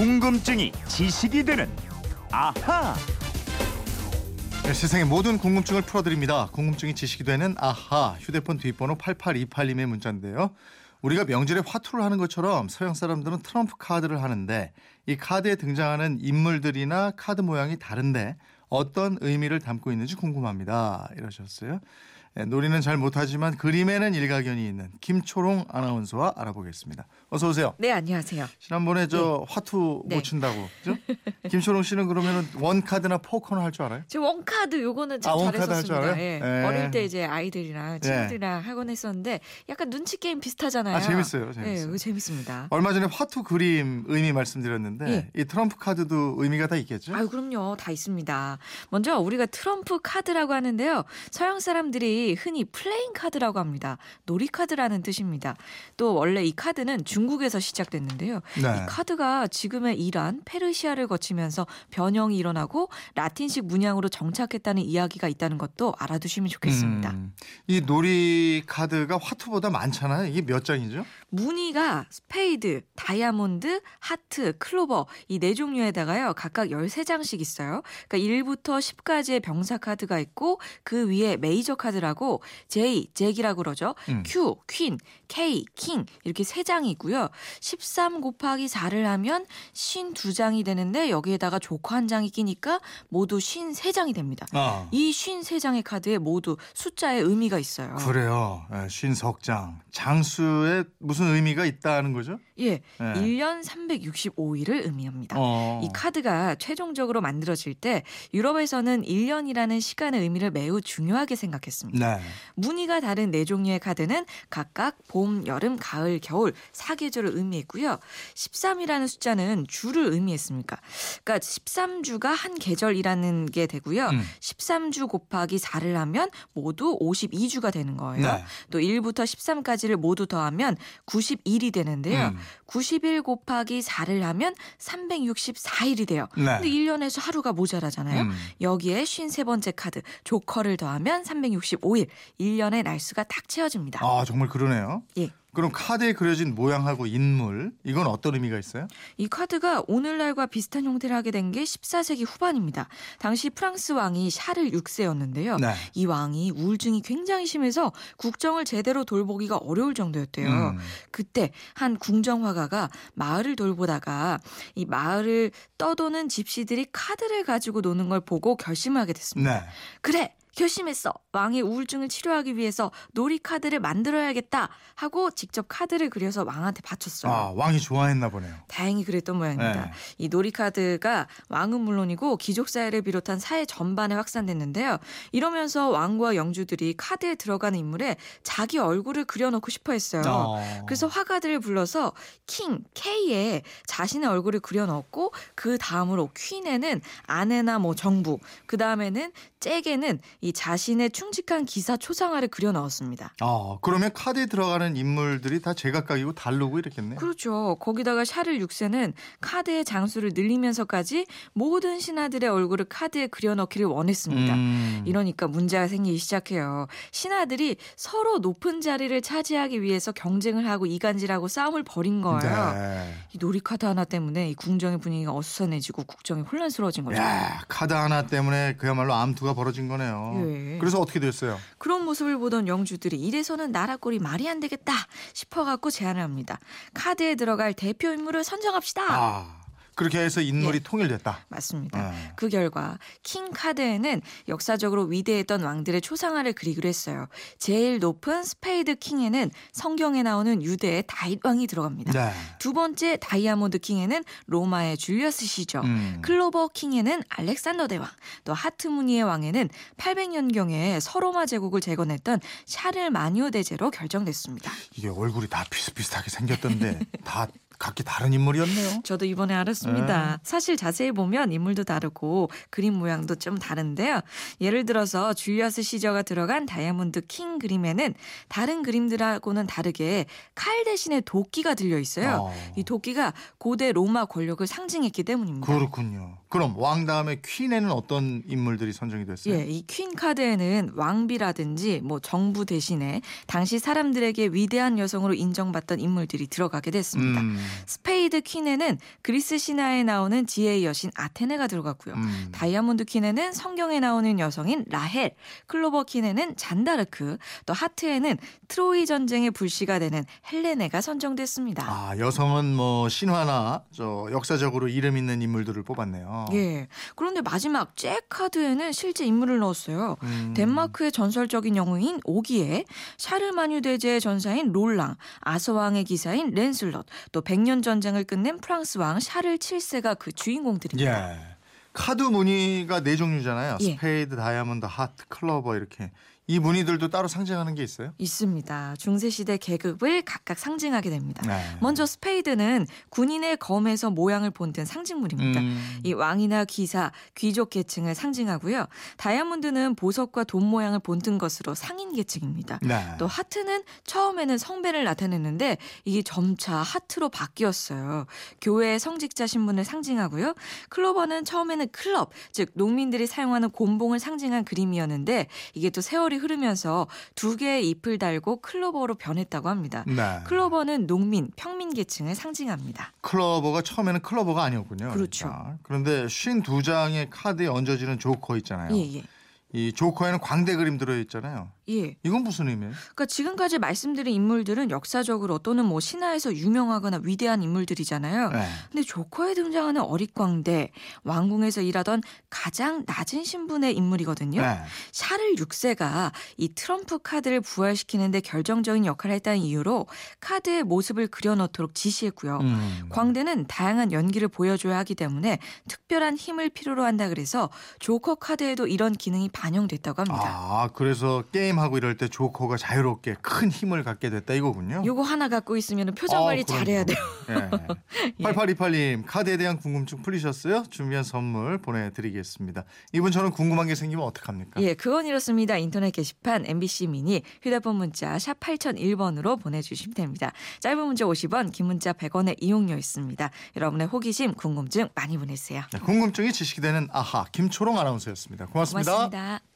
궁금증이 지식이 되는 아하. 네, 세상의 모든 궁금증을 풀어드립니다. 궁금증이 지식이 되는 아하 휴대폰 뒷번호 8828님의 문자인데요. 우리가 명절에 화투를 하는 것처럼 서양 사람들은 트럼프 카드를 하는데 이 카드에 등장하는 인물들이나 카드 모양이 다른데 어떤 의미를 담고 있는지 궁금합니다. 이러셨어요. 네, 놀이는 잘 못하지만 그림에는 일가견이 있는 김초롱 아나운서와 알아보겠습니다. 어서 오세요. 네, 안녕하세요. 지난번에 저 화투 네. 못 친다고 그죠? 김초롱 씨는 그러면은 one card나 포커는 할줄 알아요? 저 one card 요거는 참 아, 잘했었습니다. 예. 예. 어릴 때 이제 아이들이랑 친구들이랑 하곤 했었는데 약간 눈치 게임 비슷하잖아요. 아, 재밌어요, 예, 재밌어요. 이거 재밌습니다. 얼마 전에 화투 그림 의미 말씀드렸는데 예. 이 트럼프 카드도 의미가 다 있겠죠? 아유, 그럼요. 다 있습니다. 먼저 우리가 트럼프 카드라고 하는데요. 서양 사람들이 흔히 playing card라고 합니다. 놀이 카드라는 뜻입니다. 또 원래 이 카드는 중국에서 시작됐는데요. 네. 이 카드가 지금의 이란, 페르시아를 거치면서 변형이 일어나고 라틴식 문양으로 정착했다는 이야기가 있다는 것도 알아두시면 좋겠습니다. 음, 이 놀이 카드가 화투보다 많잖아요. 이게 몇 장이죠? 무늬가 스페이드, 다이아몬드, 하트, 클로버 이 네 종류에다가요. 각각 13장씩 있어요. 그러니까 1부터 10까지의 병사 카드가 있고 그 위에 메이저 카드라고 J, 잭이라고 그러죠. 음. Q, 퀸, K, 킹 이렇게 세 장이 있고요. 13 곱하기 4를 하면 52장이 되는데 여기에다가 조커 한 장이 끼니까 모두 53장이 됩니다. 아. 이 53장의 카드에 모두 숫자의 의미가 있어요. 그래요. 예, 쉰석장. 장수에 무슨 의미가 있다는 거죠? 예, 네. 1년 365일을 의미합니다. 어. 이 카드가 최종적으로 만들어질 때 유럽에서는 1년이라는 시간의 의미를 매우 중요하게 생각했습니다. 네. 무늬가 다른 네 종류의 카드는 각각 봄, 여름, 가을, 겨울 사계절을 의미했고요. 13이라는 숫자는 주를 의미했습니까? 그러니까 13주가 한 계절이라는 게 되고요. 음. 13주 곱하기 4를 하면 모두 52주가 되는 거예요. 네. 또 1부터 13까지를 모두 더하면 91이 되는데요. 음. 91 곱하기 4를 하면 364일이 돼요. 네. 근데 1년에서 하루가 모자라잖아요. 음. 여기에 53번째 카드 조커를 더하면 365일. 1년의 날수가 딱 채워집니다. 아, 정말 그러네요. 예. 그럼 카드에 그려진 모양하고 인물 이건 어떤 의미가 있어요? 이 카드가 오늘날과 비슷한 형태를 하게 된 게 14세기 후반입니다. 당시 프랑스 왕이 샤를 6세였는데요. 네. 이 왕이 우울증이 굉장히 심해서 국정을 제대로 돌보기가 어려울 정도였대요. 음. 그때 한 궁정 화가가 마을을 돌보다가 이 마을을 떠도는 집시들이 카드를 가지고 노는 걸 보고 결심을 하게 됐습니다. 네. 그래 결심했어 왕의 우울증을 치료하기 위해서 놀이 카드를 만들어야겠다 하고 직접 카드를 그려서 왕한테 바쳤어요. 아, 왕이 좋아했나 보네요. 다행히 그랬던 모양입니다. 네. 이 놀이 카드가 왕은 물론이고 귀족 사회를 비롯한 사회 전반에 확산됐는데요. 이러면서 왕과 영주들이 카드에 들어가는 인물에 자기 얼굴을 그려놓고 싶어 했어요. 어. 그래서 화가들을 불러서 킹 K에 자신의 얼굴을 그려넣었고 그 다음으로 퀸에는 아내나 뭐 정부, 그 다음에는 잭에는 이 자신의 충직한 기사 초상화를 그려 넣었습니다. 아, 그러면 카드에 들어가는 인물들이 다 제각각이고 다르고 이렇겠네요. 그렇죠. 거기다가 샤를 6세는 카드의 장수를 늘리면서까지 모든 신하들의 얼굴을 카드에 그려 넣기를 원했습니다. 음. 이러니까 문제가 생기기 시작해요. 신하들이 서로 높은 자리를 차지하기 위해서 경쟁을 하고 이간질하고 싸움을 벌인 거예요. 네. 이 놀이 카드 하나 때문에 이 궁정의 분위기가 어수선해지고 국정이 혼란스러워진 거죠. 야, 카드 하나 때문에 그야말로 암투가 벌어진 거네요. 예. 그래서 어떻게 됐어요? 그런 모습을 보던 영주들이 이래서는 나라 꼴이 말이 안 되겠다 싶어갖고 제안을 합니다. 카드에 들어갈 대표 인물을 선정합시다. 아, 그렇게 해서 인물이 통일됐다. 맞습니다. 네. 그 결과 킹 카드에는 역사적으로 위대했던 왕들의 초상화를 그리기로 했어요. 제일 높은 스페이드 킹에는 성경에 나오는 유대의 다윗 왕이 들어갑니다. 네. 두 번째 다이아몬드 킹에는 로마의 줄리어스 시저, 음. 클로버 킹에는 알렉산더 대왕, 또 하트 무늬의 왕에는 800년경에 서로마 제국을 재건했던 샤를 마니오 대제로 결정됐습니다. 이게 얼굴이 다 비슷비슷하게 생겼던데 다 각기 다른 인물이었네요. 저도 이번에 알았습니다. 네. 사실 자세히 보면 인물도 다르고 그림 모양도 좀 다른데요. 예를 들어서 줄리어스 시저가 들어간 다이아몬드 킹 그림에는 다른 그림들하고는 다르게 칼 대신에 도끼가 들려 있어요. 어. 이 도끼가 고대 로마 권력을 상징했기 때문입니다. 그렇군요. 그럼 왕 다음에 퀸에는 어떤 인물들이 선정이 됐어요? 예, 이 퀸 카드에는 왕비라든지 뭐 정부 대신에 당시 사람들에게 위대한 여성으로 인정받던 인물들이 들어가게 됐습니다. 음. 스페이드 퀸에는 그리스 신화에 나오는 지혜의 여신 아테네가 들어갔고요. 음. 다이아몬드 퀸에는 성경에 나오는 여성인 라헬, 클로버 퀸에는 잔다르크, 또 하트에는 트로이 전쟁의 불씨가 되는 헬레네가 선정됐습니다. 아, 여성은 뭐 신화나 저 역사적으로 이름 있는 인물들을 뽑았네요. 예. 그런데 마지막 잭 카드에는 실제 인물을 넣었어요. 음. 덴마크의 전설적인 영웅인 오기에, 샤르마뉴 대제의 전사인 롤랑, 아서왕의 기사인 랜슬럿, 또 백년 전쟁을 끝낸 프랑스 왕 샤를 7세가 그 주인공들입니다. 예. 카드 무늬가 네 종류잖아요. 예. 스페이드, 다이아몬드, 하트, 클로버 이렇게. 이 무늬들도 따로 상징하는 게 있어요? 있습니다. 중세 시대 계급을 각각 상징하게 됩니다. 네. 먼저 스페이드는 군인의 검에서 모양을 본뜬 상징물입니다. 음. 이 왕이나 기사, 귀족 계층을 상징하고요. 다이아몬드는 보석과 돈 모양을 본뜬 것으로 상인 계층입니다. 네. 또 하트는 처음에는 성배를 나타냈는데 이게 점차 하트로 바뀌었어요. 교회의 성직자 신분을 상징하고요. 클로버는 처음에는 클럽, 즉 농민들이 사용하는 곤봉을 상징한 그림이었는데 이게 또 세월이 흐르면서 두 개의 잎을 달고 클로버로 변했다고 합니다. 네. 클로버는 농민, 평민 계층을 상징합니다. 클로버가 처음에는 클로버가 아니었군요. 그렇죠. 그러니까. 그런데 52장의 카드에 얹어지는 조커 있잖아요. 예, 예. 이 조커에는 광대 그림 들어 있잖아요. 예. 이건 무슨 의미예요? 그러니까 지금까지 말씀드린 인물들은 역사적으로 또는 뭐 신화에서 유명하거나 위대한 인물들이잖아요. 네. 근데 조커에 등장하는 어릿광대, 왕궁에서 일하던 가장 낮은 신분의 인물이거든요. 네. 샤를 6세가 이 트럼프 카드를 부활시키는데 결정적인 역할을 했다는 이유로 카드의 모습을 그려넣도록 지시했고요. 음. 광대는 다양한 연기를 보여줘야 하기 때문에 특별한 힘을 필요로 한다 그래서 조커 카드에도 이런 기능이 반영됐다고 합니다. 아, 그래서 게임 하고 이럴 때 조커가 자유롭게 큰 힘을 갖게 됐다 이거군요. 요거 하나 갖고 있으면 표정 관리 아, 그럼요. 잘해야 돼요. 예. 8828님 카드에 대한 궁금증 풀리셨어요? 준비한 선물 보내드리겠습니다. 이분 저는 궁금한 게 생기면 어떡합니까? 예, 그건 이렇습니다. 인터넷 게시판 MBC 미니 휴대폰 문자 샵 8001번으로 보내주시면 됩니다. 짧은 문자 50원, 긴 문자 100원의 이용료 있습니다. 여러분의 호기심, 궁금증 많이 보내세요. 네, 궁금증이 지식이 되는 아하 김초롱 아나운서였습니다. 고맙습니다. 고맙습니다.